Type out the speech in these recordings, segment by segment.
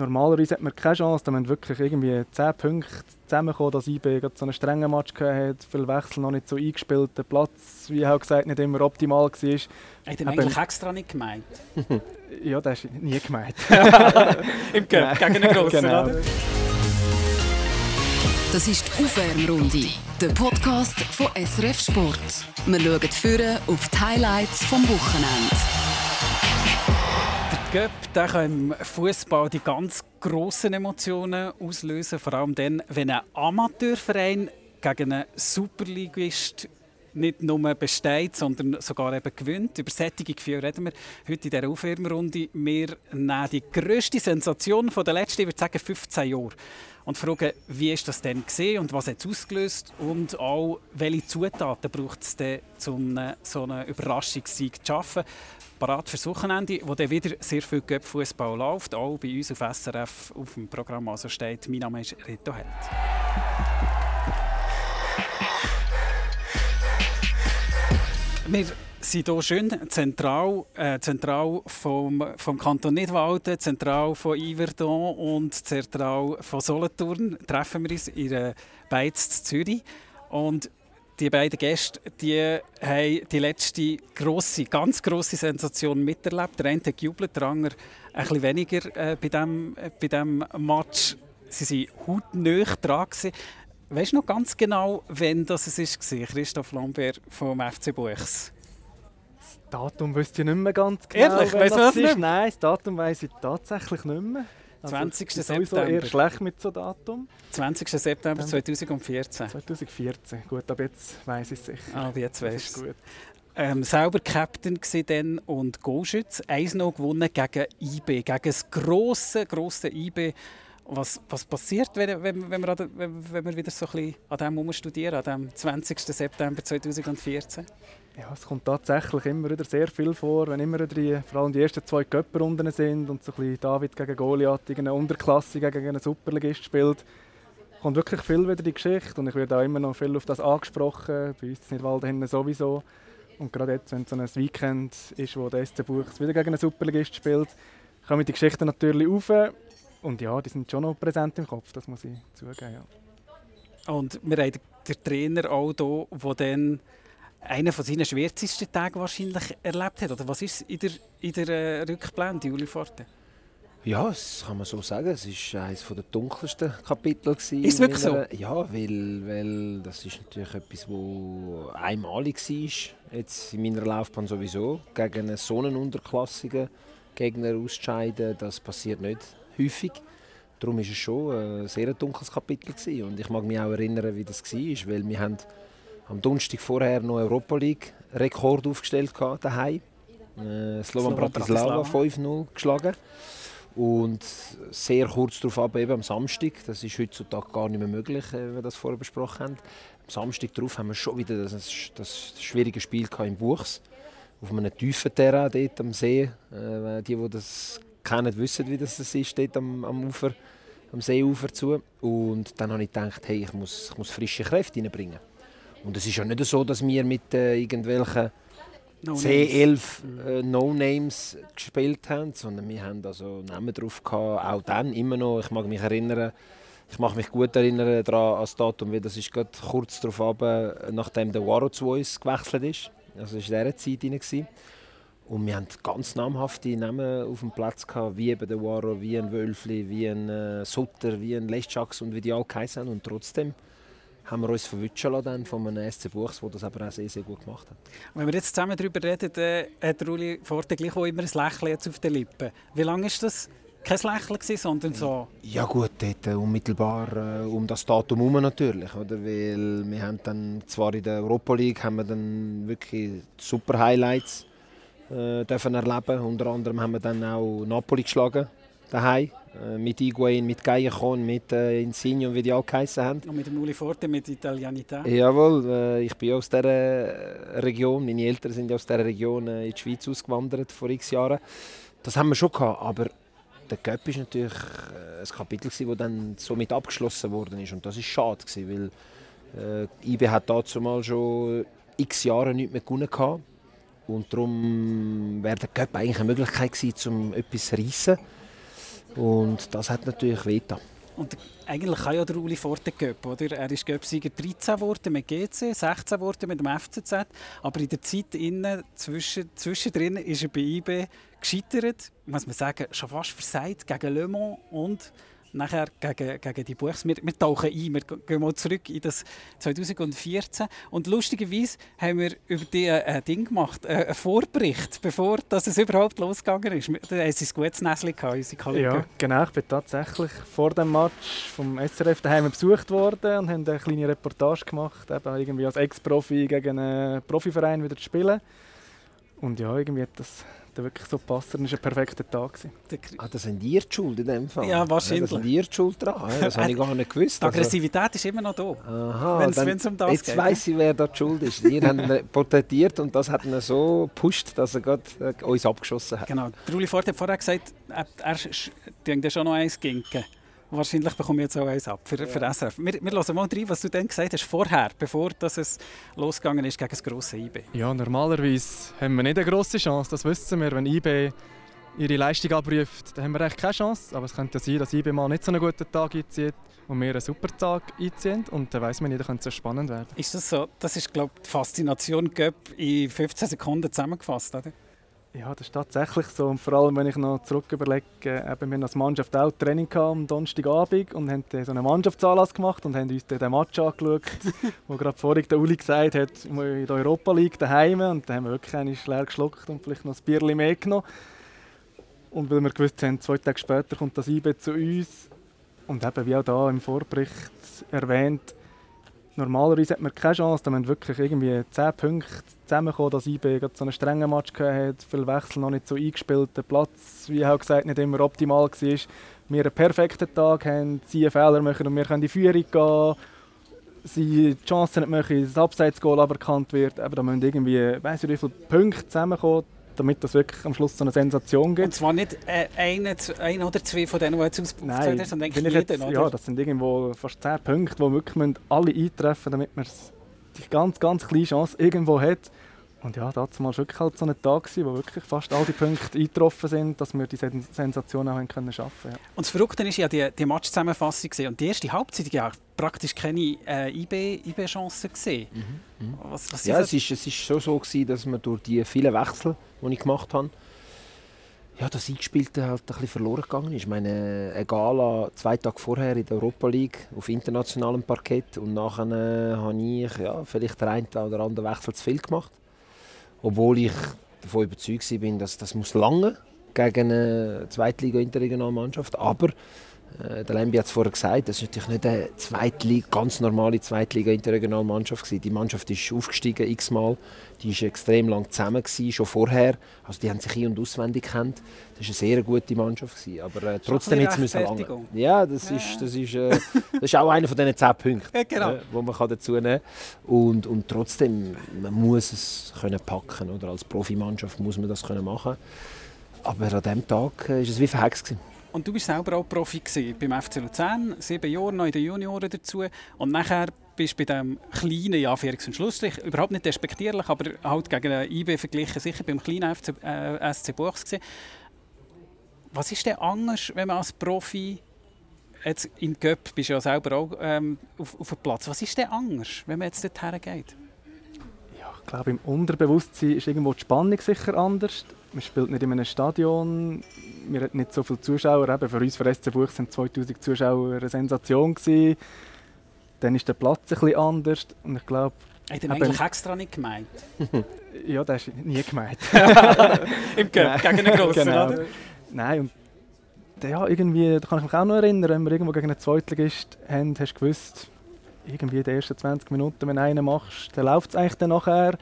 normalerweise hat man keine Chance, da man wirklich irgendwie 10 Punkte zusammenkommen, dass IB so einen strengen Match hat, viele Wechsel noch nicht so eingespielt, der Platz, wie auch gesagt, nicht immer optimal war. Hat er eigentlich extra nicht gemeint? ja, das ist nie gemeint. Im Cup, gegen einen Grossen, genau. oder? Das ist die Aufwärmrunde, der Podcast von SRF Sport. Wir schauen führen auf die Highlights vom Wochenende. Göpp der kann im Fußball die ganz grossen Emotionen auslösen, vor allem dann, wenn ein Amateurverein gegen einen Superligist nicht nur besteht, sondern sogar eben gewinnt. Über solche Gefühle reden wir heute in dieser Aufwärmrunde. Wir nehmen die grösste Sensation der letzten, ich würde sagen, 15 Jahre und fragen, wie ist das denn gesehen und was hat es ausgelöst und auch welche Zutaten braucht es denn, um so einen Überraschungssieg zu schaffen. Parat fürs Wochenende, wo dann wieder sehr viel Fußball läuft, auch bei uns auf SRF auf dem Programm also steht. Mein Name ist Reto Held. Wir sind hier schön zentral, äh, zentral vom, vom Kanton Nidwalden, zentral von Yverdon und zentral von Solothurn. Treffen wir uns in der Beiz Zürich. Und die beiden Gäste die haben die letzte grosse, ganz grosse Sensation miterlebt. Der eine hat gejubelt, der andere ein bisschen weniger äh, bei diesem bei dem Match. Sie waren hautnah dran. Gewesen. Weißt du noch ganz genau, wann das war? Christoph Lambert vom FC Buchs. Datum wüsste ich nicht mehr ganz genau. Ehrlich? Weißt du das nicht? Nein, das Datum weiß ich tatsächlich nicht mehr. Also 20. September. eher schlecht mit so Datum. 20. September 2014. 2014, gut, ab jetzt weiß ich es sicher. Ah, jetzt weißt du. Ähm, selber Captain dann und Goalschütz. Eins noch gewonnen gegen IB, gegen das grosse, grosse IB. Was, was passiert, wenn, wenn, wenn, wir, wenn, wenn wir wieder so ein bisschen an dem studieren, an dem 20. September 2014? Ja, es kommt tatsächlich immer wieder sehr viel vor, wenn immer die, vor allem die ersten zwei Köpferrunden sind und so ein bisschen David gegen Goliath gegen eine Unterklasse gegen einen Superligist spielt, kommt wirklich viel wieder die Geschichte und ich werde auch immer noch viel auf das angesprochen, bei uns in Nidwalden sowieso. Und gerade jetzt, wenn es so ein Weekend ist, wo der SC Buchs wieder gegen einen Superligist spielt, kommen die Geschichten natürlich auf und ja, die sind schon noch präsent im Kopf, das muss ich zugeben. Ja. Und wir haben den Trainer auch hier, der dann einen von seinen schwärzesten Tagen wahrscheinlich erlebt hat. Oder was ist in der, in der äh, Rückblende, Juli Forte? Ja, das kann man so sagen. Es war eines der dunkelsten Kapitel. Ist es wirklich so? Ja, weil, weil das ist natürlich etwas, das einmalig war. Jetzt in meiner Laufbahn sowieso. Gegen einen so einen unterklassigen Gegner auszuscheiden, das passiert nicht häufig. Darum war es schon ein sehr dunkles Kapitel. Gewesen. Und ich mag mich auch erinnern, wie das war, weil wir haben am Donnerstag vorher noch Europa League Rekord aufgestellt daheim. Äh, Slovan Bratislava 5-0 geschlagen. Und sehr kurz darauf ab, eben am Samstag, das ist heutzutage gar nicht mehr möglich, äh, wie wir das vorher besprochen haben. Am Samstag darauf haben wir schon wieder das, das schwierige Spiel im Buchs. Auf einem tiefen Terrain dort am See. Äh, die, die das kennen, wissen, wie das ist, dort am, am Ufer, am Seeufer zu. Und dann habe ich gedacht, hey, ich muss, ich muss frische Kräfte reinbringen. Und es ist ja nicht so, dass wir mit äh, irgendwelchen no C11 äh, No-Names gespielt haben, sondern wir haben also Namen drauf gehabt, auch dann immer noch. Ich mag mich erinnern, ich mag mich gut erinnern daran, an das Datum, weil das ist gerade kurz darauf ab, äh, nachdem der Waro zu uns gewechselt ist. Also das war in dieser Zeit rein. Und wir hatten ganz namhafte Namen auf dem Platz, gehabt, wie eben der Waro, wie ein Wölfli, wie ein äh, Sutter, wie ein Leschaks und wie die alle geheißen Und trotzdem haben wir uns verwünschen lassen von einem SC Buchs, der das aber auch sehr, sehr gut gemacht hat. Wenn wir jetzt zusammen darüber reden, äh, hat Ruli Forte gleich auch immer ein Lächeln jetzt auf den Lippen. Wie lange ist das kein Lächeln gewesen, sondern so? Ja gut, dort, äh, unmittelbar äh, um das Datum herum natürlich, oder? Weil wir haben dann zwar in der Europa League haben wir dann wirklich super Highlights äh, dürfen erleben. Unter anderem haben wir dann auch Napoli geschlagen daheim mit Iguain, mit Gaillacon, mit äh, Insigne und wie die alle geheißen haben. Und mit dem Uli Forte, mit Italianità. Jawohl, äh, ich bin aus dieser äh, Region, meine Eltern sind aus dieser Region äh, in die Schweiz ausgewandert vor x Jahren. Das haben wir schon gehabt, aber der Cup ist natürlich äh, ein Kapitel, das dann somit abgeschlossen worden ist und das ist schade gewesen, weil äh, IB hat dazu mal schon x Jahre nicht mehr gewonnen gehabt. und darum wäre der Cup eigentlich eine Möglichkeit gewesen, um etwas zu reissen. Und das hat natürlich wehgetan. Und eigentlich kann ja der Uli Forte Göpp, oder? Er ist Göpp-Sieger 13 geworden mit GC, 16 geworden mit dem FCZ. Aber in der Zeit innen, zwischen, zwischendrin ist er bei IB gescheitert, muss man sagen, schon fast versagt gegen Le Mans und nachher gegen, gegen die Buchs. Wir, wir tauchen ein, wir gehen mal zurück in das 2014 und lustigerweise haben wir über die äh, Ding gemacht, äh, einen Vorbericht, bevor das es überhaupt losgegangen ist. Da haben sie ein gutes Näschen unsere Kollegen. Ja, genau. Ich bin tatsächlich vor dem Match vom SRF daheim besucht worden und haben eine kleine Reportage gemacht, eben irgendwie als Ex-Profi gegen einen Profiverein wieder zu spielen. Und ja, irgendwie hat das der wirklich so passt. Das war ein perfekter Tag. Ah, das sind ihr die Schuld in dem Fall? Ja, wahrscheinlich. Ja, das sind ihr die Schuld dran. Das habe ich gar nicht gewusst. Die also- Aggressivität ist immer noch da. Aha, wenn es um das jetzt geht. Jetzt weiss ich, wer da die Schuld ist. Ihr habt ihn porträtiert und das hat ihn so gepusht, dass er gerade äh, uns abgeschossen hat. Genau. Der Uli Ford hat vorher gesagt, er, er denkt schon noch eins ginken. Wahrscheinlich bekomme ich jetzt auch eins ab für, ja. für SRF. Wir, wir hören mal rein, was du dann gesagt hast, vorher, bevor dass es losgegangen ist gegen das grosse IB. Ja, normalerweise haben wir nicht eine grosse Chance, das wissen wir. Wenn IB ihre Leistung abruft, dann haben wir eigentlich keine Chance. Aber es könnte ja sein, dass IB mal nicht so einen guten Tag einzieht und wir einen super Tag einziehen. Und dann weiss man nicht, dann könnte es spannend werden. Ist das so? Das ist, glaube ich, die Faszination Göpp in 15 Sekunden zusammengefasst, oder? Ja, das ist tatsächlich so. Und vor allem, wenn ich noch zurück überlege, eben, wir als Mannschaft auch Training am Donnerstagabend und haben so einen Mannschaftsanlass gemacht und haben uns den Match angeschaut, wo gerade vorhin der Uli gesagt hat, in der Europa League daheim und da haben wir wirklich eine leer geschluckt und vielleicht noch ein Bierchen mehr genommen. Und weil wir gewusst haben, zwei Tage später kommt das IB zu uns und eben wie auch da im Vorbericht erwähnt, Normalerweise hat man keine Chance, da man wirklich irgendwie 10 Punkte zusammenkommen, dass IB so einen strengen Match hat, viele Wechsel noch nicht so eingespielt, der Platz, wie auch gesagt, nicht immer optimal war. Wir einen perfekten Tag haben, sie Fehler machen und wir können in die Führung gehen, sie die Chancen nicht machen, das Abseits-Goal aberkannt wird, aber da müssen irgendwie, weiss ich wie viele Punkte zusammenkommen, damit das wirklich am Schluss so eine Sensation gibt. Und zwar nicht äh, eine, ein oder zwei von denen, die jetzt ausgepunktet haben, sondern eigentlich jeden, oder? Ja, das sind irgendwo fast zehn Punkte, die wirklich alle eintreffen müssen, damit man die ganz, ganz kleine Chance irgendwo hat. Und ja, da war wirklich halt so ein Tag, wo wirklich fast alle die Punkte eingetroffen sind, dass wir die Sensation auch können schaffen können. Ja. Und das Verrückte ist ja die, die Match-Zusammenfassung und die erste Halbzeit ja praktisch keine äh, IB-Chancen IB gesehen. Mhm. Mhm. Was, was ja, es ist, es ist schon so gewesen, dass wir durch die vielen Wechsel, die ich gemacht habe, ja, das Eingespielte halt ein bisschen verloren gegangen ist. Ich meine, eine Gala zwei Tage vorher in der Europa League auf internationalem Parkett und nachher äh, habe ich ja, vielleicht der eine oder andere Wechsel zu viel gemacht. Obwohl ich davon überzeugt bin, dass das muss lange gegen eine Zweitliga-Interregionalmannschaft. Aber der Lembi hat es vorher gesagt, das ist natürlich nicht eine Zweitliga, ganz normale Zweitliga-Interregionalmannschaft Die Mannschaft ist aufgestiegen x-mal, die ist extrem lang zusammen gewesen, schon vorher. Also die haben sich ein- und auswendig kennt. Das ist eine sehr gute Mannschaft gewesen. aber äh, trotzdem jetzt müssen lange. Ja, das ja. ist das ist, äh, das ist auch einer von diesen zehn Punkten, ja, genau. äh, wo man kann dazu nehmen kann. Und, und trotzdem man muss es können packen oder als Profimannschaft muss man das können machen. Aber an diesem Tag äh, ist es wie verhext gewesen. Und du bist selber auch Profi beim FC Luzern, sieben Jahre noch in den Junioren dazu. Und nachher bist du bei diesem kleinen, ja, und Schlussstrich, überhaupt nicht despektierlich, aber halt gegen den IB verglichen, sicher beim kleinen FC, äh, SC Buchs gewesen. Was ist denn anders, wenn man als Profi jetzt in Göpp bist du ja selber auch ähm, auf, auf dem Platz. Was ist denn anders, wenn man jetzt dorthin geht? Ich glaube, im Unterbewusstsein ist irgendwo die Spannung sicher anders. Man spielt nicht in einem Stadion, wir hatten nicht so viele Zuschauer. Eben für uns, für SC Buch, sind 2000 Zuschauer eine Sensation. Gewesen. Dann ist der Platz ein bisschen anders. Und ich glaube, hat er eigentlich extra nicht gemeint? ja, das ist nie gemeint. Im Cup, gegen einen Grossen, genau. oder? Nein, und ja, irgendwie, da kann ich mich auch noch erinnern, wenn wir irgendwo gegen einen Zweitligist haben, hast du gewusst, irgendwie den ersten 20 Minuten, wenn einen machst, dann läuft es eigentlich dann nachher.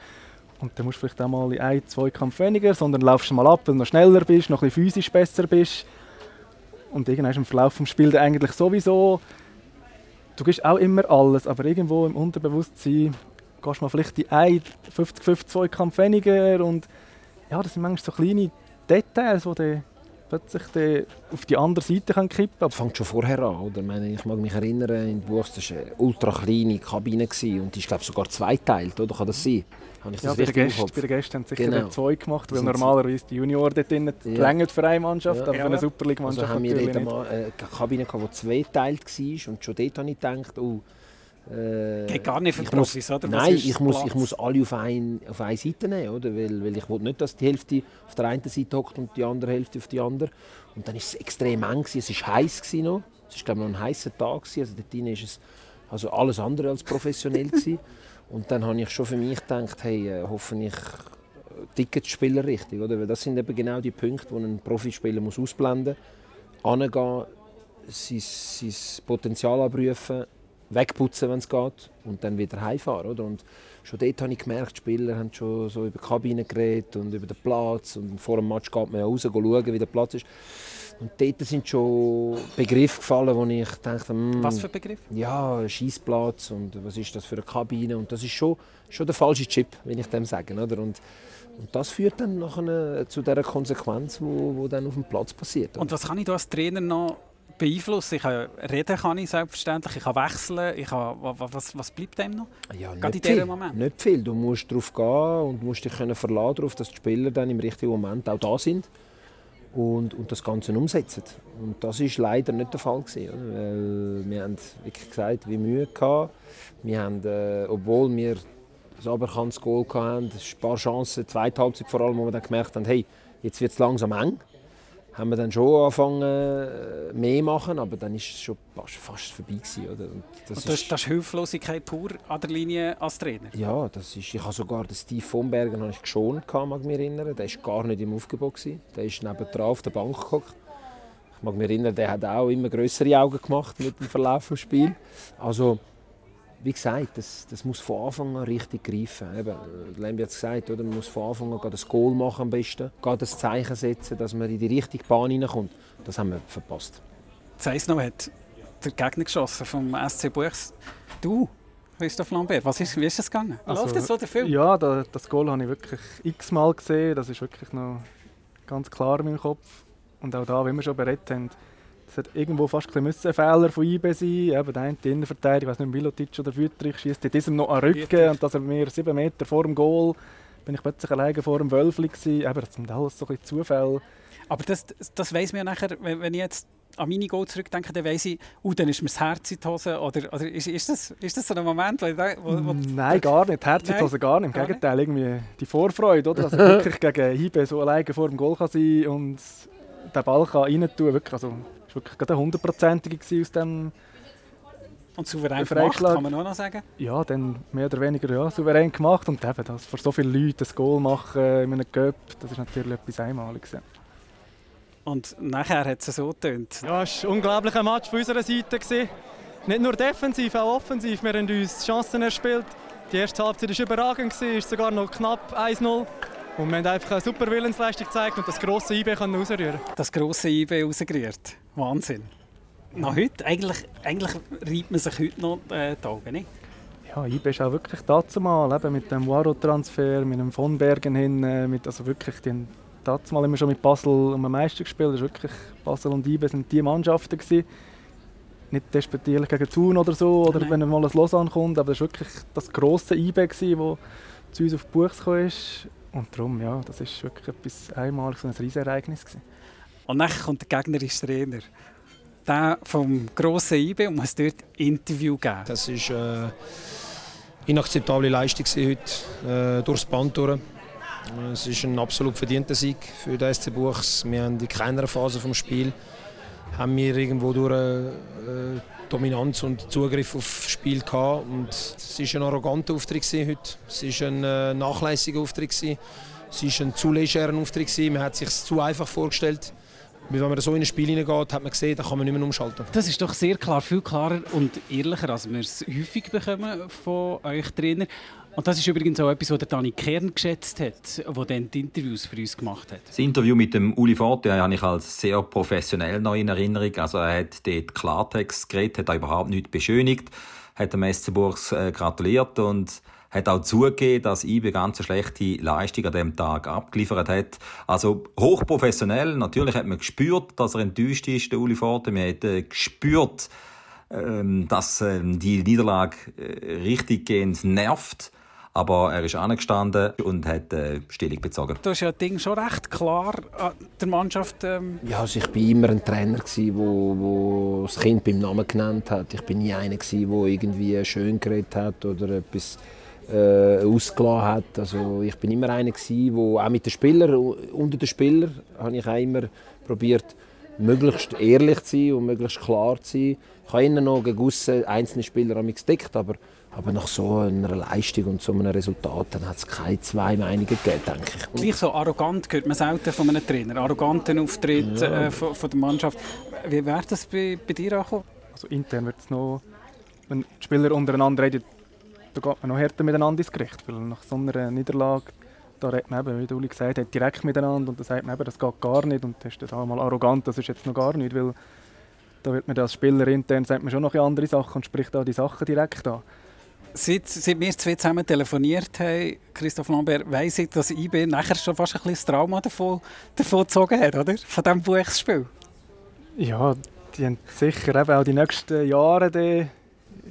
Und dann musst du vielleicht auch mal in ein, zwei Kampf weniger, sondern laufst mal ab, weil du noch schneller bist, noch ein bisschen physisch besser bist. Und irgendwann im Verlauf des Spiels eigentlich sowieso. Du gibst auch immer alles, aber irgendwo im Unterbewusstsein gehst du mal vielleicht in ein 50-50 Kampf weniger. Und ja, das sind manchmal so kleine Details, die plötzlich auf die andere Seite kann kippen kann. Das fängt schon vorher an. Oder? Ich, meine, ich mag mich erinnern, in Buchs war eine ultra kleine Kabine und die ist glaube sogar zweiteilt, oder? Kann das sein? Habe ich das ja, bei, den Gästen, bei den Gästen haben sie sicher genau. zwei gemacht, weil normalerweise die Junior dort drin ja. für eine Mannschaft, ja. aber für eine Superliga-Mannschaft also haben wir dort mal eine Kabine, die zweiteilt war und schon dort habe ich gedacht, oh, äh, Geht gar nicht für Profis, oder? nein, ich muss, ich muss alle auf, ein, auf eine Seite nehmen, oder? Weil, weil ich will nicht, dass die Hälfte auf der einen Seite hockt und die andere Hälfte auf die andere. Und dann war es extrem eng, gewesen. es war heiß noch. Es war glaube ich, noch ein heißer Tag, gewesen. also dort war es also alles andere als professionell. gewesen. Und dann habe ich schon für mich gedacht, hey, äh, hoffentlich Ticketspieler richtig, oder? Weil das sind eben genau die Punkte, die ein Profispieler muss ausblenden muss. Angehen, sein, sein Potenzial abrufen wegputzen, wenn es geht, und dann wieder heimfahren. Oder? Und schon dort habe ich gemerkt, die Spieler haben schon so über die Kabine geredet und über den Platz. Und vor dem Match geht man ja raus, schauen, wie der Platz ist. Und dort sind schon Begriffe gefallen, wo ich dachte, mm, Was für Begriffe? Ja, Schießplatz und was ist das für eine Kabine. Und das ist schon, schon der falsche Chip, wenn ich dem sage. Oder? Und, und das führt dann nachher zu der Konsequenz, wo, wo dann auf dem Platz passiert. Und was kann ich da als Trainer noch beeinflussen. Ich kann reden kann ich selbstverständlich, ich kann wechseln. Ich kann, was, was bleibt einem noch? Ja, Gerade in diesem Moment? Nicht viel. Du musst darauf gehen und musst dich können verlassen darauf, dass die Spieler dann im richtigen Moment auch da sind und, und das Ganze umsetzen. Und das ist leider nicht der Fall gewesen, weil wir haben wirklich gesagt, wie Mühe gehabt. Wir haben, äh, obwohl wir das aberkanntes Goal hatten, ein paar Chancen, zweite Halbzeit vor allem, wo wir dann gemerkt haben, hey, jetzt wird es langsam eng haben wir dann schon angefangen äh, mehr machen, aber dann ist es schon fast vorbei gewesen, oder? Und das, Und das, ist, das ist Hilflosigkeit pur an der Linie als Trainer? Ja, das ist, ich habe sogar den Steve von Bergen habe ich geschont, mag mich erinnern. Der war gar nicht im Aufgebot. Gewesen. Der ist nebendran auf der Bank geguckt. Ich mag mich erinnern, der hat auch immer größere Augen gemacht mit dem Verlauf des Spiels. Also, wie gesagt, das, das muss von Anfang an richtig greifen. Eben, Lembi hat es gesagt, oder? man muss von Anfang an das Goal machen am besten, das Zeichen setzen, dass man in die richtige Bahn hineinkommt. Das haben wir verpasst. Zeisno hat der Gegner geschossen vom SC Buchs. Du, Christoph Lambert, was ist, wie ist das gegangen? Also, Läuft das so, der Film? Ja, da, das Goal habe ich wirklich x-mal gesehen. Das ist wirklich noch ganz klar in meinem Kopf. Und auch da, wie wir schon beredet haben, es hat irgendwo fast ein, ein Fehler von IB sein. Eben der eine Innenverteidiger, ich weiß nicht, Milotic oder Wüttrich, schießt in diesem noch an Rücken und dass er mir sieben Meter vor dem Goal bin ich plötzlich alleine vor dem Wölfli gewesen. Eben, das sind alles so ein Zufälle. Aber das, das weiss man ja nachher, wenn ich jetzt an meine Goal zurückdenke, dann weiss ich, uh, dann ist mir das Herz in die Hose. Oder, oder ist, ist, das, ist das so ein Moment, wo, wo, wo Nein, gar nicht. Herz in die Hose gar nicht. Im Gegenteil, irgendwie die Vorfreude, oder? dass er wirklich gegen IB so alleine vor dem Goal kann sein und den Ball kann rein tun. Wirklich, also, war wirklich gerade eine hundertprozentige aus dem und souverän gemacht, kann man auch noch sagen? Ja, dann mehr oder weniger ja, souverän gemacht. Und eben, dass vor so vielen Leuten ein Goal machen in einem Cup, das ist natürlich etwas Einmaliges. Und nachher hat es so getönt. Ja, es war ein unglaublicher Match von unserer Seite. Gewesen. Nicht nur defensiv, auch offensiv. Wir haben uns Chancen erspielt. Die erste Halbzeit war überragend, es war sogar noch knapp 1-0. Und wir haben einfach eine super Willensleistung gezeigt und das grosse IB rausrühren. Das grosse IB rausgerührt. Wahnsinn. Noch heute? Eigentlich, eigentlich reibt man sich heute noch äh, die Augen, nicht? Ja, IB ist auch wirklich dazu mal, eben mit dem Waro-Transfer, mit dem von Bergen hin, äh, mit, also wirklich, die dazu mal immer schon mit Basel um den Meister gespielt. Das wirklich, Basel und IB sind die Mannschaften gewesen. Nicht despektierlich gegen Thun oder so, oder Nein. wenn mal ein Lausanne kommt, aber das war wirklich das grosse IB, das zu uns auf die Buchs ist. Und darum, ja, das ist wirklich etwas Einmaliges, ein Riesenereignis. Gewesen. Und dann kommt der gegnerische Trainer. Der vom grossen IB und muss dort Interview geben. Das eine äh, inakzeptable Leistung heute, äh, durchs Band durch. Es ist ein absolut verdienter Sieg für den SC Buchs. Wir haben in keiner Phase des Spiels haben wir irgendwo durch äh, Dominanz und Zugriff auf das Spiel gehabt. Und es war ein arroganter Auftritt heute. Es war ein äh, nachlässiger Auftritt. Es war ein zu legerer Auftritt. Man hat sich zu einfach vorgestellt. Wenn man so in ein Spiel hineingeht, hat man gesehen, da kann man nicht mehr umschalten. Das ist doch sehr klar, viel klarer und ehrlicher, als wir es häufig bekommen von euch Trainer. Und das ist übrigens auch etwas, was Dani Kern geschätzt hat, der dann die Interviews für uns gemacht hat. Das Interview mit dem Uli Forte habe ich als sehr professionell noch in Erinnerung. Also er hat dort Klartext geredet, hat überhaupt nichts beschönigt, hat dem SC Burgs äh, gratuliert und hat auch zugegeben, dass IBE ganz eine schlechte Leistung an diesem Tag abgeliefert hat. Also hochprofessionell. Natürlich hat man gespürt, dass er enttäuscht ist, der Uli Forte. Man hat äh, gespürt, ähm, dass ähm, die Niederlage äh, richtiggehend nervt. Aber er ist angestanden und hat äh, Stellung bezogen. Du hast ja das Ding schon recht klar an der Mannschaft. Ähm ja, also ich war immer ein Trainer, der wo, wo das Kind beim Namen genannt hat. Ich war nie einer, der irgendwie schön geredet hat oder etwas äh, ausgelassen hat. Also ich bin immer einer, der auch mit den Spielern, unter den Spielern, habe ich auch immer probiert, möglichst ehrlich zu sein und möglichst klar zu sein. Ich habe immer noch gegen einzelne Spieler gedeckt, aber aber nach so einer Leistung und so einem Resultat hat es keine zwei Meinungen gegeben, denke ich. Gleich so arrogant hört man selten von einem Trainer. Arroganten Auftritt ja. äh, von, von, der Mannschaft. Wie wäre das bei, bei dir angekommen? Also intern wird es noch, wenn die Spieler untereinander reden, da geht man noch härter miteinander ins Gericht. Weil nach so einer Niederlage, da redet man eben, wie Uli gesagt hat, direkt miteinander und dann sagt man eben, das geht gar nicht und das ist dann mal arrogant, das ist jetzt noch gar nicht, weil da wird man als Spieler intern sagt man schon noch andere Sachen und spricht auch die Sachen direkt an. Seit, seit wir zwei zusammen telefoniert haben, Christoph Lambert, weiss ich, dass IB nachher schon fast ein bisschen Trauma davon, davon gezogen hat, oder? Von diesem Buchsspiel. Ja, die haben sicher eben auch die nächsten Jahre, die,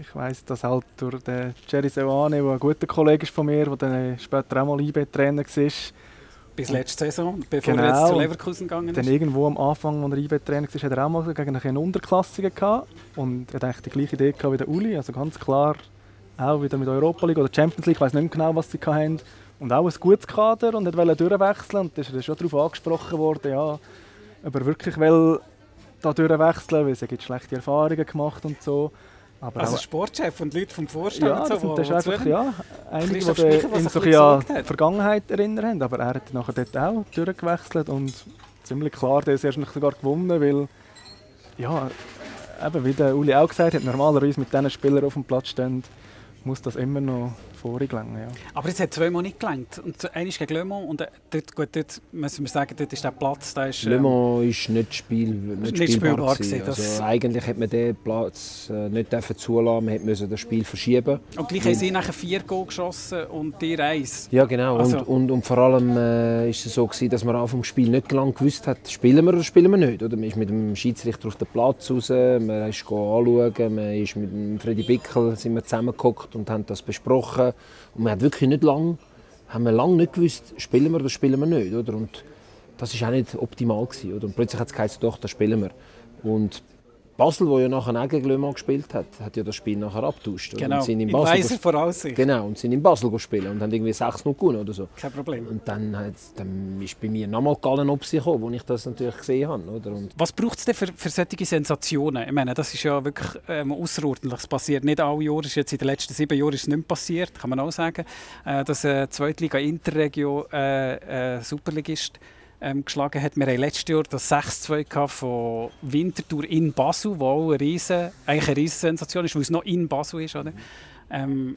ich weiss, dass halt durch den Jerry Seoane, der ein guter Kollege ist von mir, der dann später auch mal IB-Trainer war, bis letzte Saison, bevor genau. er jetzt zu Leverkusen gegangen ist. Dann irgendwo am Anfang, als er IB-Trainer war, hat er auch mal gegen eine Unterklassige gehabt. Und er hat die gleiche Idee wie der Uli. Also ganz klar auch wieder mit Europa League oder Champions League, ich weiß nicht mehr genau, was sie hatten. Und auch ein gutes Kader und wollte durchwechseln. Und da ist er schon darauf angesprochen worden, ja, ob er wirklich will da durchwechseln weil er schlechte Erfahrungen gemacht und so. Aber also Sportchef und Leute vom Vorstand ja, das, so, das ist einfach, ja, einige, die ihn so an die Vergangenheit erinnern haben. Aber er hat nachher dort auch durchgewechselt und ziemlich klar, der ist erst sogar gewonnen, weil ja, eben, wie der Uli auch gesagt hat, normalerweise mit diesen Spielern auf dem Platz stehen, muss das immer noch vorgelangen. Ja. Aber es hat zweimal nicht gelangt. Und einer ist gegen Le Mans und dort, gut, dort müssen wir sagen, dort ist der Platz, der ist... Ähm, Le Mans ist nicht, spiel, nicht, nicht spielbar, spielbar Also eigentlich hat man den Platz äh, nicht zulassen, man musste das Spiel verschieben. Und gleich und, haben sie nachher vier Goal geschossen und die eins. Ja genau also. und, und, und, vor allem äh, ist es so gewesen, dass man auch vom Spiel nicht genau gewusst hat, spielen wir oder spielen wir nicht. Oder? Man ist mit dem Schiedsrichter auf den Platz raus, man ist anschauen, man ist mit dem Freddy Bickel sind wir zusammengeguckt und haben das besprochen und man hat wirklich nicht lang, haben wir lange nicht gewusst, spielen wir oder spielen wir nicht. Oder? Und das war auch nicht optimal. Gewesen, oder? Und plötzlich hat es geheißen, doch, das spielen wir. Und Basel, wo ja nachher Mans gespielt hat, hat ja das Spiel nachher abgetauscht. Genau, und sind in, in Basel Voraussicht. Genau, und sind in Basel gespielt und haben irgendwie 6-0 gewonnen oder so. Kein Problem. Und dann, dann ist bei mir nochmal Gallen ob sich gekommen, wo ich das natürlich gesehen habe. Oder? Und Was braucht es denn für, für solche Sensationen? Ich meine, das ist ja wirklich ähm, außerordentlich. Es passiert nicht alle Jahre, ist jetzt in den letzten sieben Jahren ist es nicht passiert, kann man auch sagen, äh, dass äh, Zweitliga Interregio äh, äh, Superligist ähm, geschlagen hat. Wir hatten letztes Jahr das 6-2 von Winterthur in Basel, wo auch eine, riesen, eigentlich eine riesen Sensation ist, weil es noch in Basel ist. Oder? Ähm,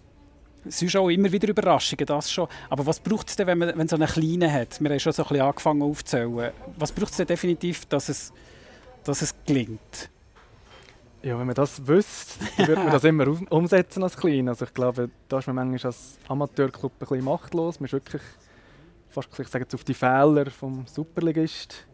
es ist auch immer wieder Überraschungen, das schon. Aber was braucht es denn, wenn man, wenn so eine kleine hat? Wir haben schon so ein bisschen angefangen aufzuzählen. Was braucht es denn definitiv, dass es, dass es gelingt? Ja, wenn man das wüsste, dann würde man das immer umsetzen als Klein. Also ich glaube, da ist man manchmal als Amateurclub ein bisschen machtlos. Man ist wirklich fast ich sage jetzt auf die Fehler vom Superligist,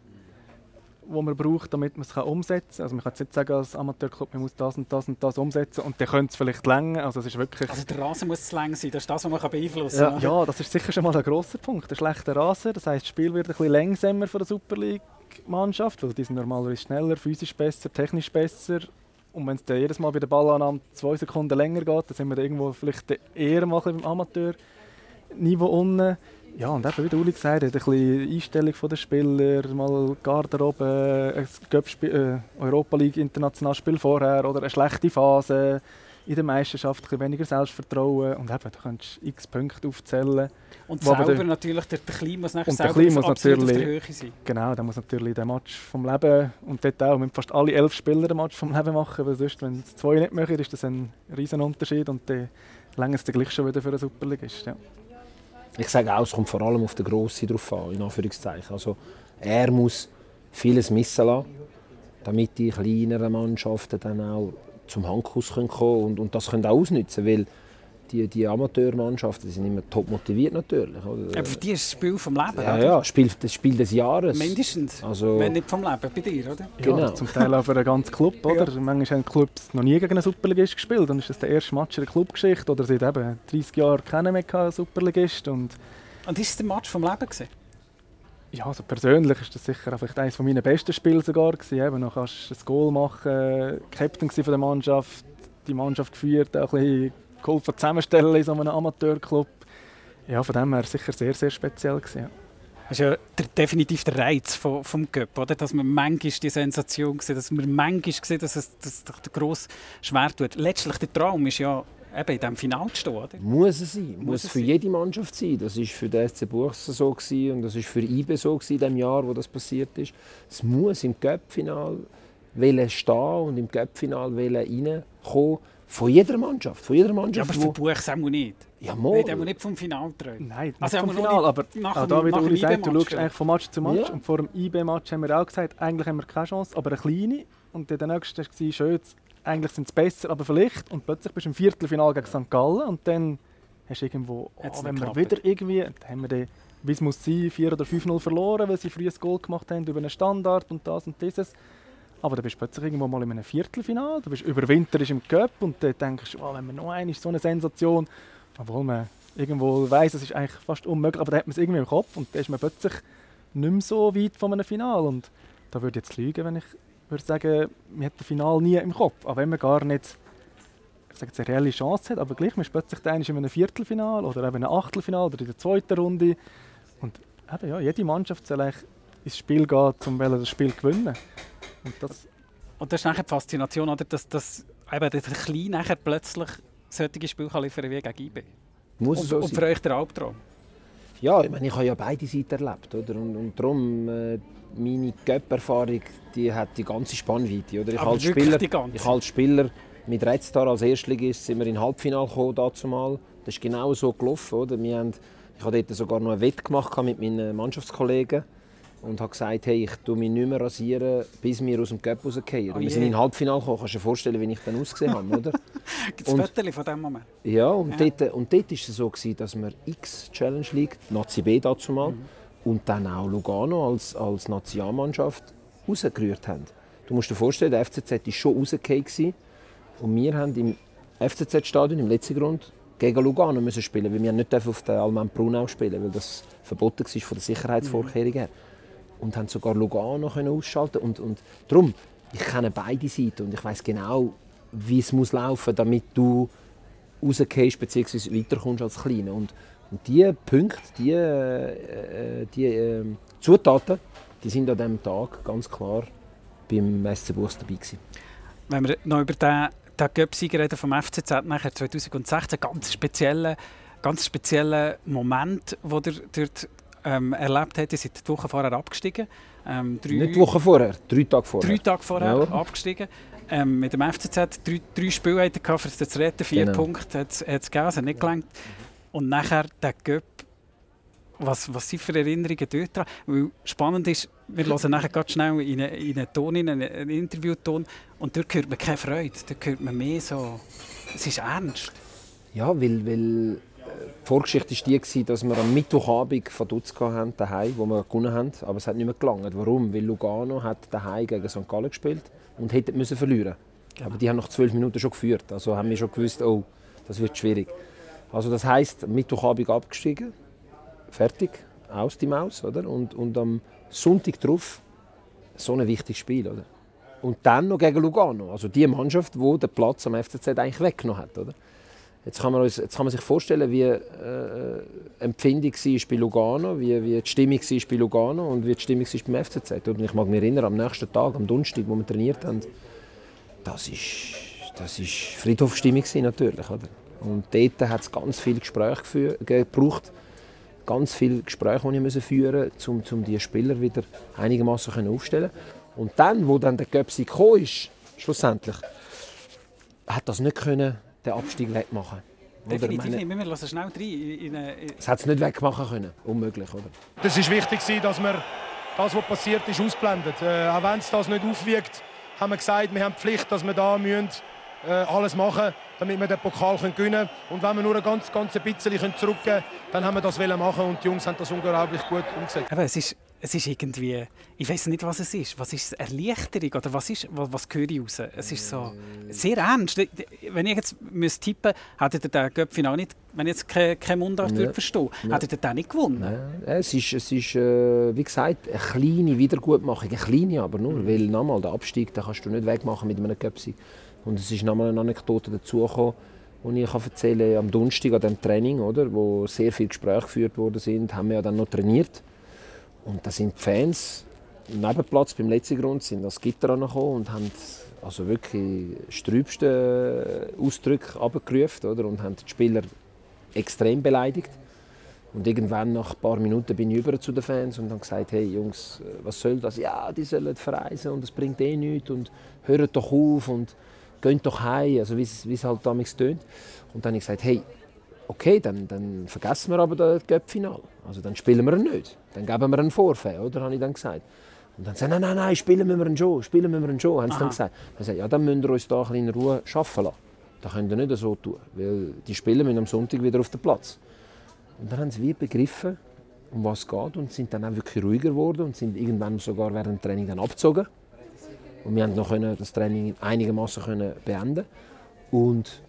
wo man braucht, damit man es umsetzen kann. Also man kann jetzt nicht sagen als Amateurclub, man muss das und das und das umsetzen und dann könnte es vielleicht länger. Also, es ist wirklich also der Rasen muss zu lang sein, das ist das, was man beeinflussen kann. Ja, ja, das ist sicher schon mal ein grosser Punkt, der schlechte Rasen. Das heisst, das Spiel wird ein bisschen langsamer von der Super League-Mannschaft, weil die sind normalerweise schneller, physisch besser, technisch besser. Und wenn es dann jedes Mal bei der Ballannahme zwei Sekunden länger geht, dann sind wir irgendwo vielleicht eher mal beim Amateur-Niveau unten. Ja, und eben, wie Uli gesagt hat, ein bisschen Einstellung der Spieler, mal Garderobe, ein äh, Europa League internationales Spiel vorher oder eine schlechte Phase in der Meisterschaft, ein weniger Selbstvertrauen und eben, du kannst x Punkte aufzählen. Und selber der, natürlich, der, der Klein muss nachher selber der muss natürlich, auf der sein. Genau, der muss natürlich den Match vom Leben und dort auch mit fast alle elf Spieler den Match vom Leben machen, weil sonst, wenn es zwei nicht machen, ist das ein riesen Unterschied und dann längst gleich schon wieder für einen Superligist. Ja ich sage auch, es kommt vor allem auf den Grossen drauf an, in Anführungszeichen. Also, er muss vieles missen lassen, damit die kleineren Mannschaften dann auch zum Handkuss kommen können und, und das können auch ausnutzen, weil die, die Amateurmannschaften sind immer top motiviert natürlich. Oder? Aber für die ist das Spiel vom Leben, ja, oder? Ja, Spiel, das Spiel des Jahres. Mindestens. Also, Wenn nicht vom Leben, bei dir, oder? Genau. Ja, zum Teil auch für einen ganzen Club. Oder? Ja. Manchmal haben Clubs noch nie gegen einen Superligist gespielt. Dann ist das der erste Match in der Clubgeschichte. Oder seit eben 30 Jahren kennen wir keinen Superligist. Und, und ist es der Match vom Leben gewesen? Ja, also persönlich ist das sicher vielleicht eines meiner besten Spiele sogar gewesen. Eben, noch kannst du ein Goal machen, Captain von der Mannschaft, die Mannschaft geführt, auch ein bisschen geholfen zusammenstellen in so einem Amateurclub. Ja, von dem her sicher sehr, sehr speziell gewesen. Ja. Das ist ja der, definitiv der Reiz vom, vom Cup, oder? dass man manchmal die Sensation sieht, dass man manchmal sieht, dass es dass der gross schwer tut. Letztlich der Traum ist ja eben in diesem Finale zu stehen, oder? Muss es sein. Muss, Muss es für sein. jede Mannschaft sein. Das war für den SC Buchsen so gewesen, und das war für IBE so gewesen, in dem Jahr, wo das passiert ist. Es muss im Cup-Final stehen und im Cup-Final reinkommen von jeder Mannschaft. Von jeder Mannschaft ja, aber für Buchs auch nicht. Ja, mal. Nicht, nicht vom Final träumen. Nein, nicht also vom Final, aber auch da, wie Uli sagt, du schaust eigentlich von Match zu Match. Ja. Und vor dem IB-Match haben wir auch gesagt, eigentlich haben wir keine Chance, aber eine kleine. Und der nächste war, schön, eigentlich sind es besser, aber vielleicht. Und plötzlich bist du im Viertelfinal gegen St. Gallen und dann hast du irgendwo, oh, wenn wir wieder irgendwie, dann haben wir den, wie es muss sein, 4 oder 5-0 verloren, weil sie früh ein Goal gemacht haben über einen Standard und das und dieses. Aber dann bist du plötzlich irgendwo mal in einem Viertelfinal, du bist überwinterst im Cup und dann denkst du, oh, wenn man noch eine ist so eine Sensation, obwohl man irgendwo weiß, es ist eigentlich fast unmöglich, aber dann hat man es irgendwie im Kopf und dann ist man plötzlich nicht mehr so weit von einem Final und da würde ich jetzt lügen, wenn ich würde sagen, man hat das Final nie im Kopf, auch wenn man gar nicht ich sage eine reelle Chance hat, aber gleich man ist plötzlich der in einem Viertelfinal oder eben einem Achtelfinal oder in der zweiten Runde und eben, ja, jede Mannschaft soll eigentlich ins Spiel gehen, um das Spiel zu gewinnen. Und das, und das ist nachher die Faszination, oder? dass, dass eben der Kleine nachher plötzlich solche Spiele kann liefern wie gegen IB. Muss und, so und für euch der Albtraum? Ja, ich, meine, ich habe ja beide Seiten erlebt. Oder? Und, und darum, äh, meine Göpp-Erfahrung die hat die ganze Spannweite. Oder? Ich, als Spieler, ich als Spieler mit Red Star als Erstligist sind wir in Halbfinale gekommen, dazumal. Das ist genau so gelaufen. Oder? Wir haben, ich habe dort sogar noch ein Wett gemacht mit meinen Mannschaftskollegen und habe gesagt, hey, ich tue mich nicht mehr rasieren, bis wir aus dem Cup rausgehen. Oh wir sind in Halbfinale gekommen, kannst du dir vorstellen, wie ich dann ausgesehen habe, oder? Gibt es Fotos von diesem Moment? Ja, und, ja. Dort, und dort war es so, gewesen, dass wir X Challenge League, Nazi B dazu mal, mhm. und dann auch Lugano als, als Nationalmannschaft rausgerührt haben. Du musst dir vorstellen, der FCZ war schon rausgefallen und wir haben im FCZ-Stadion, im letzten Grund, gegen Lugano müssen spielen, weil wir nicht auf der Alman Brunau spielen weil das verboten war von der Sicherheitsvorkehrungen her und haben sogar Lugano können ausschalten und, und darum, ich kenne beide Seiten und ich weiß genau, wie es muss laufen, damit du rausgehst bzw. weiterkommst als Kleiner. Und, und diese Punkte, diese äh, die, äh, Zutaten, die sind an diesem Tag ganz klar beim SC Buchs dabei gewesen. Wenn wir noch über den, den Göpsig reden vom FCZ nachher 2016, ganz spezieller, ganz spezieller Moment, wo der dort ähm, erlebt hat. Ihr seid die Woche vorher abgestiegen. Ähm, drei, Nicht die Woche vorher, drei Tage vorher. Drei Tage vorher ja. abgestiegen. Ähm, mit dem FCZ drei, drei Spiele hatte er für das zu retten. Vier genau. Punkte hat es gegeben, es hat nicht gelangt. Und nachher der Göpp. Was, was sind für Erinnerungen dort dran? Weil spannend ist, wir hören nachher ganz schnell in einen, in einen Ton, in einen, einen Interviewton und dort hört man keine Freude, dort hört man mehr so, es ist ernst. Ja, weil, weil die Vorgeschichte war die, dass wir am Mittwochabend von Dutz hatten, daheim, wo wir gewonnen haben, aber es hat nicht mehr gelangt. Warum? Weil Lugano hat daheim gegen St. Gallen gespielt und hätte müssen verlieren. Aber die haben nach zwölf Minuten schon geführt. Also haben wir schon gewusst, oh, das wird schwierig. Also das heisst, Mittwochabend abgestiegen, fertig, aus die Maus, oder? Und, und am Sonntag drauf so ein wichtiges Spiel, oder? Und dann noch gegen Lugano, also die Mannschaft, die den Platz am FCZ eigentlich weggenommen hat, oder? Jetzt kann man, uns, jetzt kann man sich vorstellen, wie äh, die Empfindung war bei Lugano, wie, wie die Stimmung war bei Lugano und wie die Stimmung war beim FCZ. Und ich mag mich erinnern, am nächsten Tag, am Donnerstag, wo wir trainiert haben, das ist, das ist Friedhofstimmung natürlich. Oder? Und dort hat es ganz viele Gespräche gebraucht, ganz viele Gespräche, die ich führen musste, um, um die Spieler wieder einigermaßen aufzustellen. Und dann, wo dann der Göpsi kam, ist, schlussendlich, hat das nicht können den Abstieg wegmachen. Definitiv meine, nicht. Wir lassen schnell rein. In, in, das hat es nicht wegmachen können. Unmöglich, oder? Das ist wichtig, dass man das, was passiert ist, ausblendet. Äh, auch wenn es das nicht aufwiegt, haben wir gesagt, wir haben die Pflicht, dass wir da müssen äh, alles machen, damit wir den Pokal können gewinnen können. Und wenn wir nur ein ganz, ganz ein bisschen zurückgeben können, dann haben wir das machen und die Jungs haben das unglaublich gut umgesetzt. Aber es ist es ist irgendwie, ich weiß nicht, was es ist. Was ist Erleichterung oder was, ist, was, was höre ich raus? Es ist so sehr ernst. Wenn ich jetzt müsste tippen hätte den Göpfin auch nicht, wenn ich jetzt keine, keine Mundart ja. verstehe, ja. hätte ihr den nicht gewonnen? Ja. Es ist, es ist äh, wie gesagt, eine kleine Wiedergutmachung. Eine kleine aber nur, mhm. weil nochmal, der Abstieg den kannst du nicht wegmachen mit einem Göpsi. Und es ist nochmal eine Anekdote dazugekommen, die ich erzählen kann. Am Donnerstag an diesem Training, oder, wo sehr viele Gespräche geführt worden sind, haben wir ja dann noch trainiert. Und da sind die Fans am Nebenplatz beim letzten Grund sind das Gitter angekommen und haben also wirklich strübste Ausdrücke abgerufen oder? und haben die Spieler extrem beleidigt. Und irgendwann nach ein paar Minuten bin ich über zu den Fans und habe gesagt, hey Jungs, was soll das? Ja, die sollen verreisen und es bringt eh nichts und hört doch auf und geht doch heim, also wie es halt damals tönt. Und dann habe ich gesagt, hey, okay, dann, dann vergessen wir aber das Cup-Final. Also dann spielen wir ihn nicht. Dann geben wir einen Vorfall, oder? Habe ich dann gesagt. Und dann sagen nein, nein, nein, spielen wir ihn schon, spielen wir ihn schon, haben sie dann gesagt. Dann sagen ja, dann müsst ihr uns da ein in Ruhe arbeiten lassen. Das könnt ihr nicht so tun, weil die Spieler müssen am Sonntag wieder auf den Platz. Und dann haben sie wie begriffen, um was es geht und sind dann auch wirklich ruhiger geworden und sind irgendwann sogar während dem Training dann abgezogen. Und wir haben noch das Training einigermaßen beenden und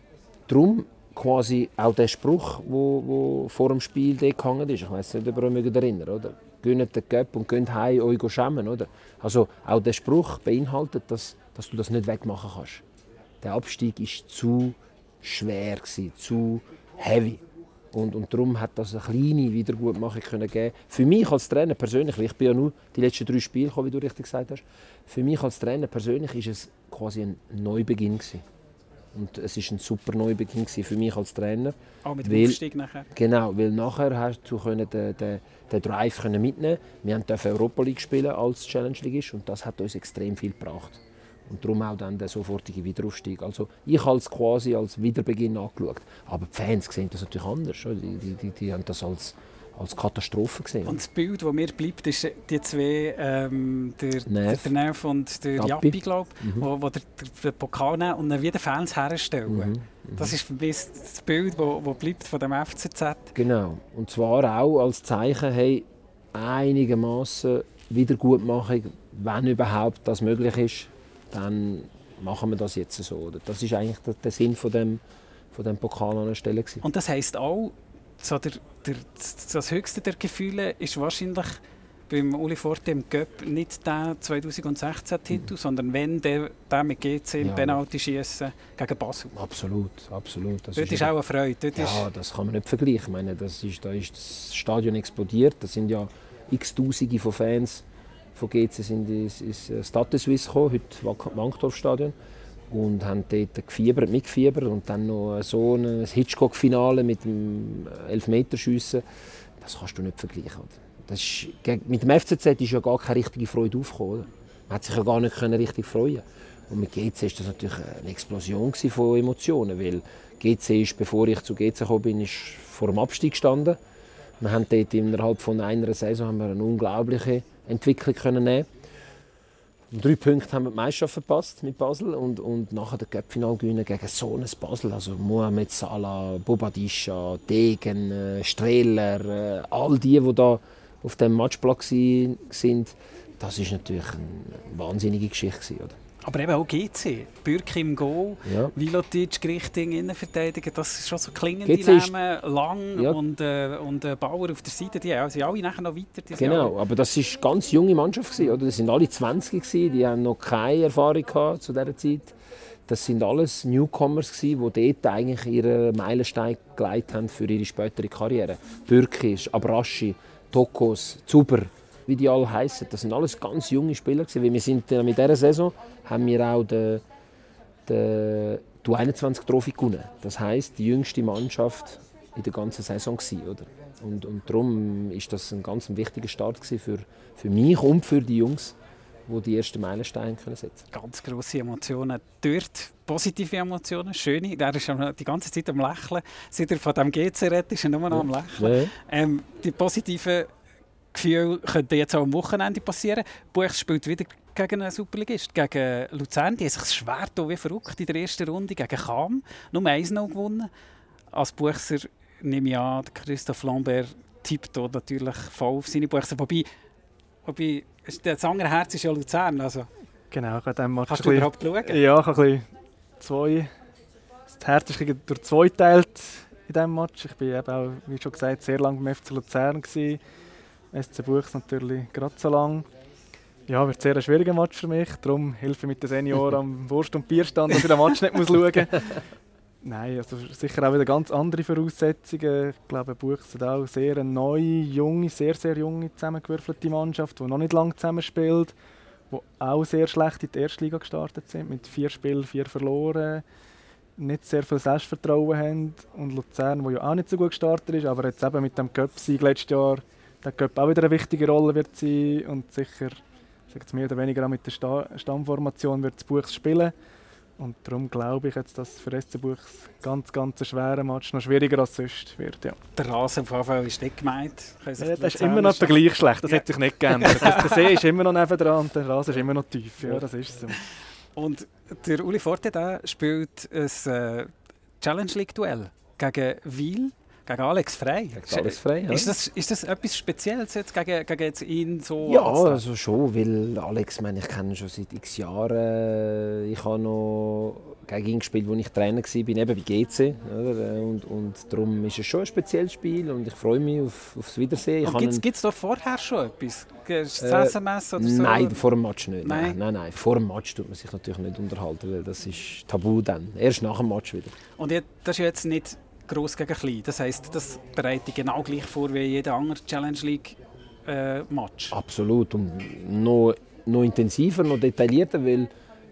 darum quasi auch der Spruch, wo, wo vor dem Spiel gehangen ist. Ich weiß nicht, ob ihr euch erinnern oder? Gönnt den Göpp und gönnt heim euch schämen, oder? Also auch der Spruch beinhaltet, dass, dass du das nicht wegmachen kannst. Der Abstieg ist zu schwer gewesen, zu heavy. Und, und darum hat das eine kleine Wiedergutmachung können geben. Für mich als Trainer persönlich, ich bin ja nur die letzten drei Spiele gekommen, wie du richtig gesagt hast. Für mich als Trainer persönlich ist es quasi ein Neubeginn gewesen. Und es war ein super Neubeginn für mich als Trainer. Auch mit dem weil, Aufstieg nachher? Genau, weil nachher hast du den, den, den Drive mitnehmen Wir durften Europa League spielen als Challenge League und das hat uns extrem viel gebracht. Und darum auch dann der sofortige Wiederaufstieg. Also ich habe es quasi als Wiederbeginn angeschaut. Aber die Fans sehen das natürlich anders. Die, die, die, die haben das als als Katastrophe gesehen. Und das Bild, das mir bleibt, ist die zwei, ähm, der, Nerv. der Nerv und der Jappi, Jappi glaube ich, mhm. wo, wo der, der, Pokal nehmen und dann wieder Fans herstellen. Mhm. Mhm. Das ist das Bild, das bleibt von dem FCZ. Genau. Und zwar auch als Zeichen, hey, einigermaßen Wiedergutmachung, wenn überhaupt das möglich ist, dann machen wir das jetzt so. Das ist eigentlich der, der Sinn von dem, von dem Pokal an der Stelle. Gewesen. Und das heisst auch, so der, der, das höchste der Gefühle ist wahrscheinlich beim Uli Forte im Göpp nicht der 2016-Titel, mhm. sondern wenn der, der mit GC im ja. Penalty schießen gegen Basel. Absolut, absolut. Das Dort ist, ist auch eine Freude. Dort ja, das kann man nicht vergleichen. Ich meine, das ist, da ist das Stadion explodiert. Da sind ja x-Tausende von Fans von GC sind ins, ins Stade Suisse gekommen, heute Wankdorfstadion und haben dort gefiebert, mitgefiebert und dann noch so ein Hitchcock-Finale mit dem Elfmeterschiessen. Das kannst du nicht vergleichen. Das ist, mit dem FCZ ist ja gar keine richtige Freude aufgekommen. Man hat sich ja gar nicht richtig freuen Und mit GC ist das natürlich eine Explosion von Emotionen, weil GC ist, bevor ich zu GC gekommen bin, ist vor dem Abstieg gestanden. Wir haben dort innerhalb von einer Saison haben wir eine unglaubliche Entwicklung können nehmen um drei Punkte haben wir die Meisterschaft verpasst mit Basel und, und nachher der Cup-Final gegen so ein Basel. Also Mohamed Salah, Bobadisha, Degen, äh, Strehler, äh, all die, die da auf dem Matchplatz sind, das ist natürlich eine wahnsinnige Geschichte. Oder? Aber eben auch GC. Bürki im Goal, ja. Vilotic, Grichting, Innenverteidiger, das ist schon so klingende GC Namen. Lang ja. und, äh, und äh, Bauer auf der Seite, die sind alle nachher noch weiter. Genau, Jahr. aber das war eine ganz junge Mannschaft. Gewesen, oder? Das sind alle 20 gewesen, die haben noch keine Erfahrung gehabt zu dieser Zeit. Das sind alles Newcomers, gewesen, die dort eigentlich ihren Meilenstein geleitet haben für ihre spätere Karriere. Bürki, Abraschi, Tokos, Zuber wie die alle heißen. Das sind alles ganz junge Spieler gewesen, weil wir sind äh, mit dieser Saison haben wir auch den, den du 21 Trophy gewonnen. Das heißt die jüngste Mannschaft in der ganzen Saison gewesen, oder? Und, und darum ist das ein ganz wichtiger Start für, für mich und für die Jungs, die die ersten Meilensteine können setzen Ganz grosse Emotionen dort, positive Emotionen, schöne. Der ist die ganze Zeit am Lächeln. Seit er von dem GC redet, ist er nur noch am Lächeln. Ja. Ähm, die positiven Gefühle könnten jetzt auch am Wochenende passieren. Buchs spielt wieder gegen einen Superligist. Gegen Luzern, die haben sich schwer wie verrückt in der ersten Runde. Gegen Cham, nur 1-0 gewonnen. Als Buchser nehme ich an, Christoph Lambert tippt hier natürlich voll auf seine Buchser. Wobei, wobei das andere Herz ist ja Luzern. Also. Genau, ich habe Match Kannst du überhaupt schauen? Ja, ich habe ein zwei... Das Herz ist durch zwei geteilt in diesem Match. Ich war eben auch, wie schon gesagt, sehr lange beim FC Luzern. Gewesen. SC Buchs natürlich gerade so lang. Ja, wird sehr ein schwieriger Match für mich. Darum helfe ich mit den Senioren am Wurst- und Bierstand, dass ich den Match nicht muss schauen muss. Nein, also sicher auch wieder ganz andere Voraussetzungen. Ich glaube, Buchs hat auch sehr eine neue, junge, sehr, sehr junge, zusammengewürfelte Mannschaft, die noch nicht lange zusammenspielt, die auch sehr schlecht in die erste Liga gestartet sind, mit vier Spielen, vier verloren, nicht sehr viel Selbstvertrauen haben. Und Luzern, wo ja auch nicht so gut gestartet ist, aber jetzt eben mit dem Cup-Sieg letztes Jahr der Cup auch wieder eine wichtige Rolle wird sein und sicher sagt mehr oder weniger auch mit der Sta Stammformation wird das Buchs spielen. Und darum glaube ich jetzt, dass für SC Buchs ganz, ganz schwerer Match noch schwieriger als sonst wird. Ja. Der Rasen auf jeden ist nicht gemeint. Ja, das ist immer noch der gleich schlecht, das ja. hat sich nicht geändert. der See ist immer noch nebendran und der Rasen ist immer noch tief. Ja, das ist so. Und der Uli Forte der spielt ein äh, Challenge League Duell gegen Wiel gegen Alex Frey? Gegen Alex Frey, ja. Ist das, ist das etwas Spezielles jetzt gegen, gegen jetzt ihn so? Ja, also schon, weil Alex, meine, ich kenne ihn schon seit x Jahren. Ich habe noch gegen ihn gespielt, als ich Trainer war, eben bei GC. Oder? Und, und darum ist es schon ein spezielles Spiel und ich freue mich auf, auf das Wiedersehen. Gibt es da vorher schon etwas? Ist das SMS oder so? Nein, vor dem Match nicht. Nein. nein, nein, Vor dem Match tut man sich natürlich nicht unterhalten, weil das ist tabu dann. Erst nach dem Match wieder. Und das ist jetzt nicht gross gegen klein. Das heisst, das bereitet genau gleich vor wie jeder andere Challenge League äh, Match. Absolut und noch, noch intensiver, noch detaillierter, weil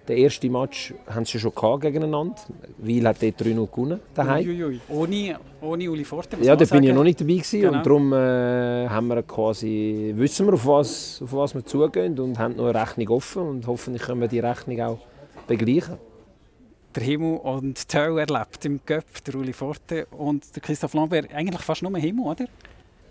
der erste Match haben sie schon gehabt gegeneinander. Weil hat dort 3-0 gewonnen daheim. Uiuiui. Ohne, ohne Uli Forte. Ja, da bin ich noch nicht dabei gewesen genau. und darum äh, haben wir quasi, wissen wir, auf was, auf was wir zugehen und haben noch eine Rechnung offen und hoffentlich können wir die Rechnung auch begleichen der Himmel und die Hölle erlebt im Göpp, der Uli Forte und der Christoph Lambert. Eigentlich fast nur Himmel, oder?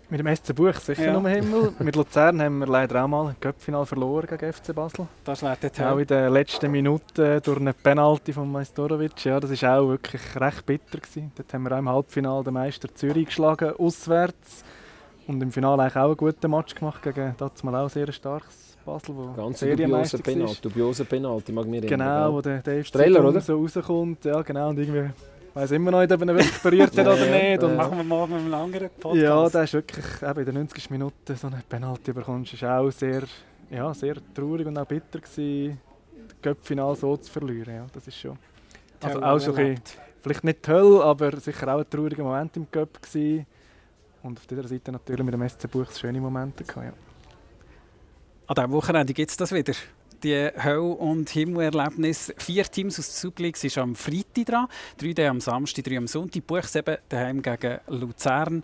Mit dem SC Buch sicher ja. nur Himmel. Mit Luzern haben wir leider auch mal ein Göppfinal verloren gegen FC Basel. Das wäre der Auch in den letzten Minuten durch eine Penalty von Majstorovic. Ja, das war auch wirklich recht bitter. Gewesen. Dort haben wir auch im Halbfinale den Meister Zürich geschlagen, auswärts. Und im Finale eigentlich auch einen guten Match gemacht gegen das mal auch sehr starkes Basel, wo Ganz dubiose Penalty, dubiose Penalty, mag mir Genau, wo der Dave Streller, oder? so rauskommt. Ja, genau, und irgendwie weiß immer noch nicht, ob er wirklich berührt hat oder nicht. Und Machen wir mal mit einem anderen Podcast. Ja, der ist wirklich, eben in den 90 Minuten so eine Penalty bekommst, ist auch sehr, ja, sehr traurig und auch bitter gewesen, das Cup-Final so zu verlieren. Ja, das ist schon, also auch so ein vielleicht nicht toll, aber sicher auch ein trauriger Moment im Cup gewesen. Und auf dieser Seite natürlich mit dem SC Buchs schöne Momente gehabt, ja. An diesem Wochenende gibt es das wieder. Die Hölle- und Himmelerlebnis. Vier Teams aus der Super League sind am Freitag dran. Drei am Samstag, drei am Sonntag. Buchs eben daheim gegen Luzern,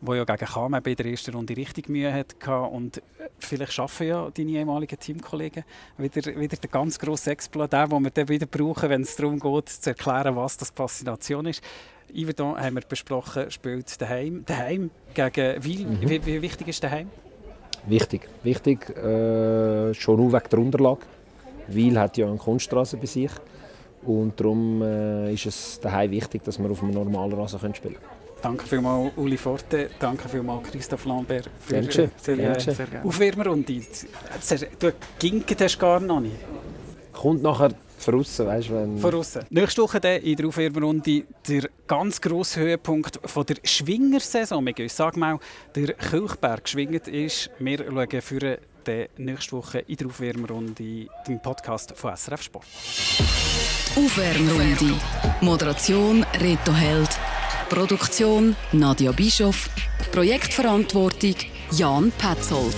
wo ja gegen Cham in der ersten Runde richtig Mühe hatte. Und vielleicht schaffen ja deine ehemaligen Teamkollegen wieder, wieder den ganz grossen Exploit, den wir dann wieder brauchen, wenn es darum geht, zu erklären, was das Faszination ist. Yverdon haben wir besprochen, spielt daheim, daheim gegen Wiel. Mhm. Wie, wie wichtig ist daheim? Wichtig, wichtig, äh, schon nur wegen der Unterlage. Weil hat ja eine Kunststraße bei sich und darum äh, ist es daheim wichtig, dass wir auf einem normalen Rasen spielen können. Danke vielmals Uli Forte, danke vielmals Christoph Lambert für Dankeschön. Sehr, sehr, sehr, sehr gerne. Aufwärmerrunde. Du hast gar noch nicht. Kommt nachher Voraus, weißt wenn... Voraus. Nächste Woche dann in der Aufwärmrunde der ganz grosse Höhepunkt von der Schwingersaison. Ich sage mal, der Kilchberg geschwingt ist. Wir schauen für die nächste Woche in der Aufwärmrunde den Podcast von SRF Sport. Aufwärmrunde. Moderation Reto Held. Produktion Nadia Bischoff. Projektverantwortung Jan Petzold.